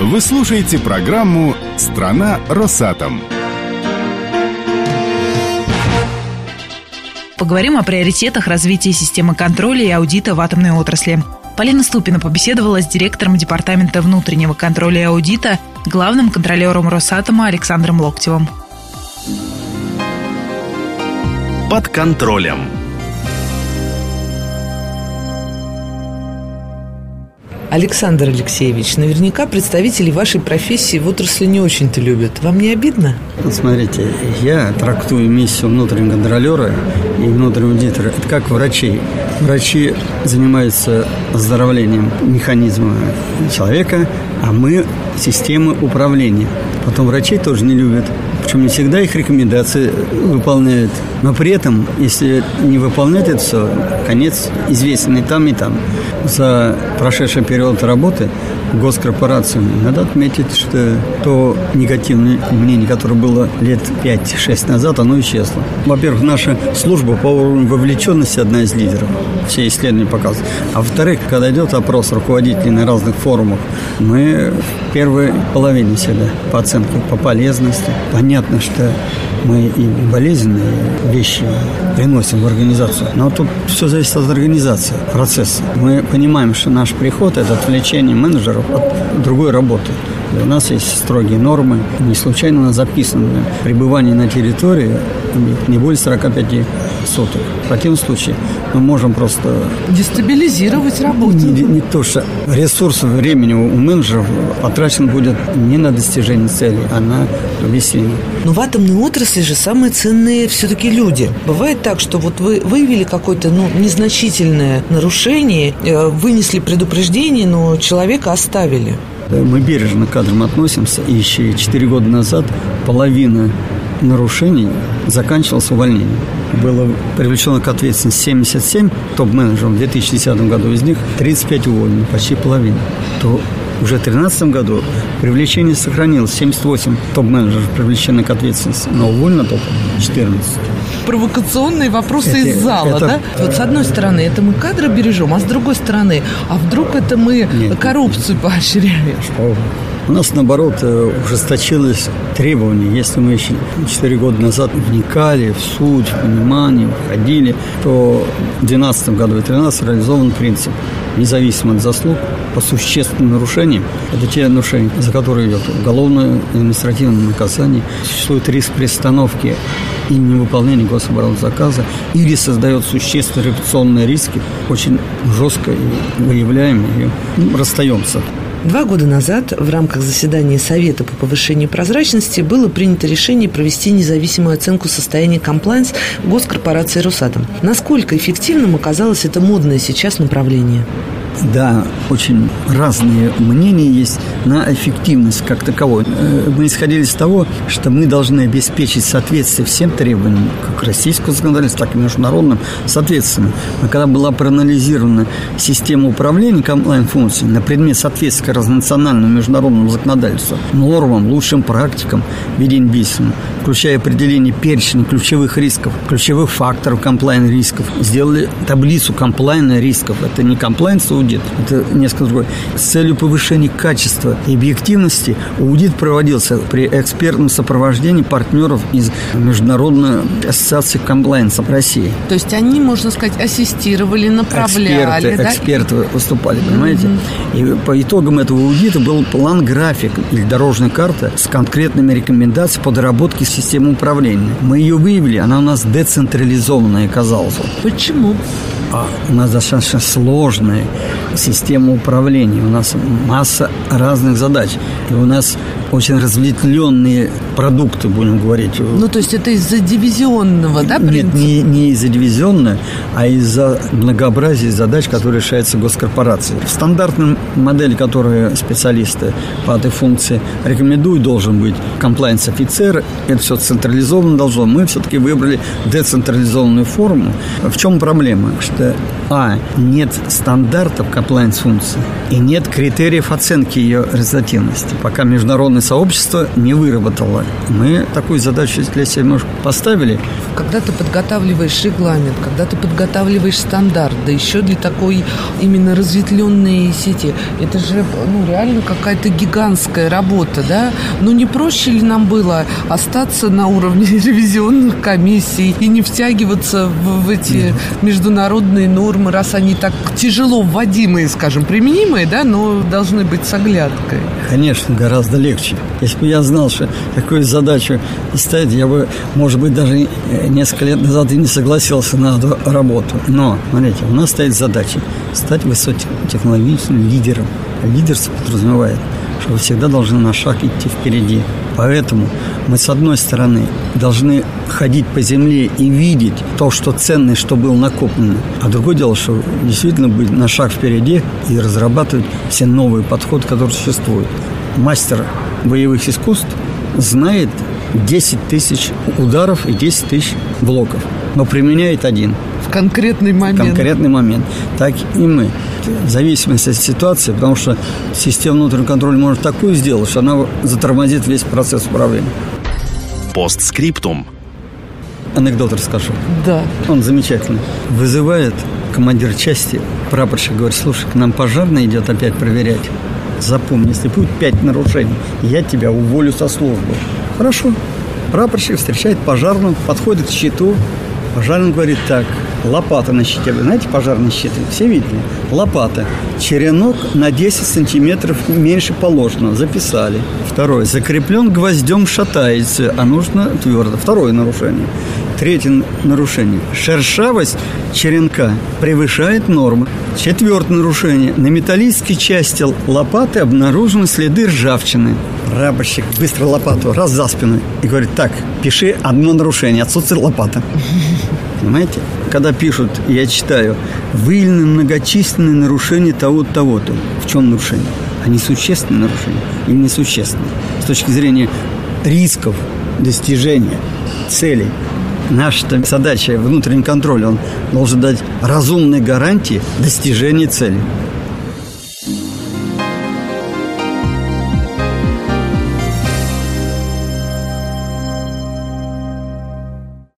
Вы слушаете программу «Страна Росатом». Поговорим о приоритетах развития системы контроля и аудита в атомной отрасли. Полина Ступина побеседовала с директором Департамента внутреннего контроля и аудита, главным контролером Росатома Александром Локтевым. Под контролем. Александр Алексеевич, наверняка представители вашей профессии в отрасли не очень-то любят. Вам не обидно? Вот смотрите, я трактую миссию внутреннего контролера и внутреннего аудитора это как врачей. Врачи занимаются оздоровлением механизма человека, а мы системы управления. Потом врачей тоже не любят. Причем не всегда их рекомендации выполняют. Но при этом, если не выполнять это все, конец известен и там, и там. За прошедший период работы госкорпорациями надо отметить, что то негативное мнение, которое было лет 5-6 назад, оно исчезло. Во-первых, наша служба по уровню вовлеченности одна из лидеров. Все исследования показывают. А во-вторых, когда идет опрос руководителей на разных форумах, мы в первой половине всегда по оценке по полезности. Понятно, что мы и болезненные вещи приносим в организацию. Но тут все зависит от организации, процесса. Мы понимаем, что наш приход – это отвлечение менеджеров от другой работы. У нас есть строгие нормы. Не случайно у нас записано пребывание на территории не более 45 суток. В противном случае мы можем просто... Дестабилизировать работу. Не, не то, что ресурсов времени у менеджеров потрачен будет не на достижение цели, а на веселье. Но в атомной отрасли же самые ценные все-таки люди. Бывает так, что вот вы выявили какое-то ну, незначительное нарушение, э, вынесли предупреждение, но человека оставили. Мы бережно к кадрам относимся. И еще 4 года назад половина нарушений заканчивалась увольнением. Было привлечено к ответственности 77 топ-менеджеров в 2010 году, из них 35 уволены, почти половина. То уже в 2013 году привлечение сохранилось. 78 топ-менеджеров привлечены к ответственности, но уволено только 14 провокационные вопросы это, из зала, это... да? Вот с одной стороны, это мы кадры бережем, а с другой стороны, а вдруг это мы Нет, коррупцию поощряем? Что у нас, наоборот, э, ужесточилось требования. Если мы еще 4 года назад вникали в суть, в понимание, входили, то в 2012 году и 2013 реализован принцип независимо от заслуг по существенным нарушениям. Это те нарушения, за которые идет уголовное административное наказание. Существует риск приостановки и невыполнения гособоронзаказа или создает существенные репутационные риски, очень жестко выявляем и расстаемся. Два года назад в рамках заседания Совета по повышению прозрачности было принято решение провести независимую оценку состояния комплайнс госкорпорации «Росатом». Насколько эффективным оказалось это модное сейчас направление? Да, очень разные мнения есть на эффективность как таковой. Э, мы исходили из того, что мы должны обеспечить соответствие всем требованиям, как российского законодательства, так и международным, соответственно. Но когда была проанализирована система управления комплайн-функций на предмет соответствия разнациональному международному законодательству, нормам, лучшим практикам ведения бизнеса, включая определение перечня ключевых рисков, ключевых факторов комплаенс-рисков, сделали таблицу комплаенс-рисков. Это не комплаенс-аудит, это несколько другое. С целью повышения качества и объективности аудит проводился при экспертном сопровождении партнеров из Международной ассоциации комплаенса России. То есть они, можно сказать, ассистировали, направляли, эксперты, да? Эксперты выступали, понимаете? Mm-hmm. И по итогам этого аудита был план-график или дорожная карта с конкретными рекомендациями по доработке системы управления. Мы ее выявили, она у нас децентрализованная оказалась. Почему? А у нас достаточно сложная система управления. У нас масса разных задач. И у нас очень разветвленные продукты, будем говорить. Ну, то есть это из-за дивизионного, да, принципа? Нет, не, не из-за дивизионного, а из-за многообразия задач, которые решаются госкорпорацией. В стандартной модели, которую специалисты по этой функции рекомендуют, должен быть комплайнс-офицер. Это все централизованно должно. Мы все-таки выбрали децентрализованную форму. В чем проблема? Что, а, нет стандартов комплайнс-функции и нет критериев оценки ее результативности. Пока международные международное сообщество не выработало. Мы такую задачу для себя немножко поставили. Когда ты подготавливаешь регламент, когда ты подготавливаешь стандарт, да еще для такой именно разветвленной сети, это же ну, реально какая-то гигантская работа, да? Ну не проще ли нам было остаться на уровне ревизионных комиссий и не втягиваться в, в эти международные нормы, раз они так тяжело вводимые, скажем, применимые, да, но должны быть с оглядкой? Конечно, гораздо легче. Если бы я знал, что такую задачу ставить, я бы, может быть, даже несколько лет назад и не согласился на эту работу. Но, смотрите, у нас стоит задача стать высокотехнологичным лидером. Лидерство подразумевает, что вы всегда должны на шаг идти впереди. Поэтому мы, с одной стороны, должны ходить по земле и видеть то, что ценное, что было накоплено. А другое дело, что действительно быть на шаг впереди и разрабатывать все новые подходы, которые существуют. Мастер боевых искусств знает 10 тысяч ударов и 10 тысяч блоков, но применяет один – в конкретный момент. В конкретный момент. Так и мы. В зависимости от ситуации, потому что система внутреннего контроля может такую сделать, что она затормозит весь процесс управления. Постскриптум. Анекдот расскажу. Да. Он замечательный. Вызывает командир части, прапорщик говорит, слушай, к нам пожарный идет опять проверять. Запомни, если будет пять нарушений, я тебя уволю со службы. Хорошо. Прапорщик встречает пожарного, подходит к щиту, Пожарный говорит так, лопата на щите. Вы знаете пожарные щиты? Все видели? Лопата. Черенок на 10 сантиметров меньше положенного. Записали. Второе. Закреплен гвоздем шатается, а нужно твердо. Второе нарушение. Третье нарушение. Шершавость черенка превышает нормы. Четвертое нарушение. На металлической части лопаты обнаружены следы ржавчины. Рабочик быстро лопату раз за спину и говорит, так, пиши одно нарушение, отсутствие лопата. Понимаете? Когда пишут, я читаю, выявлены многочисленные нарушения того-то, того-то. В чем нарушение? Они существенные нарушения или несущественные? С точки зрения рисков достижения целей. Наша задача внутренний контроль, он должен дать разумные гарантии достижения цели.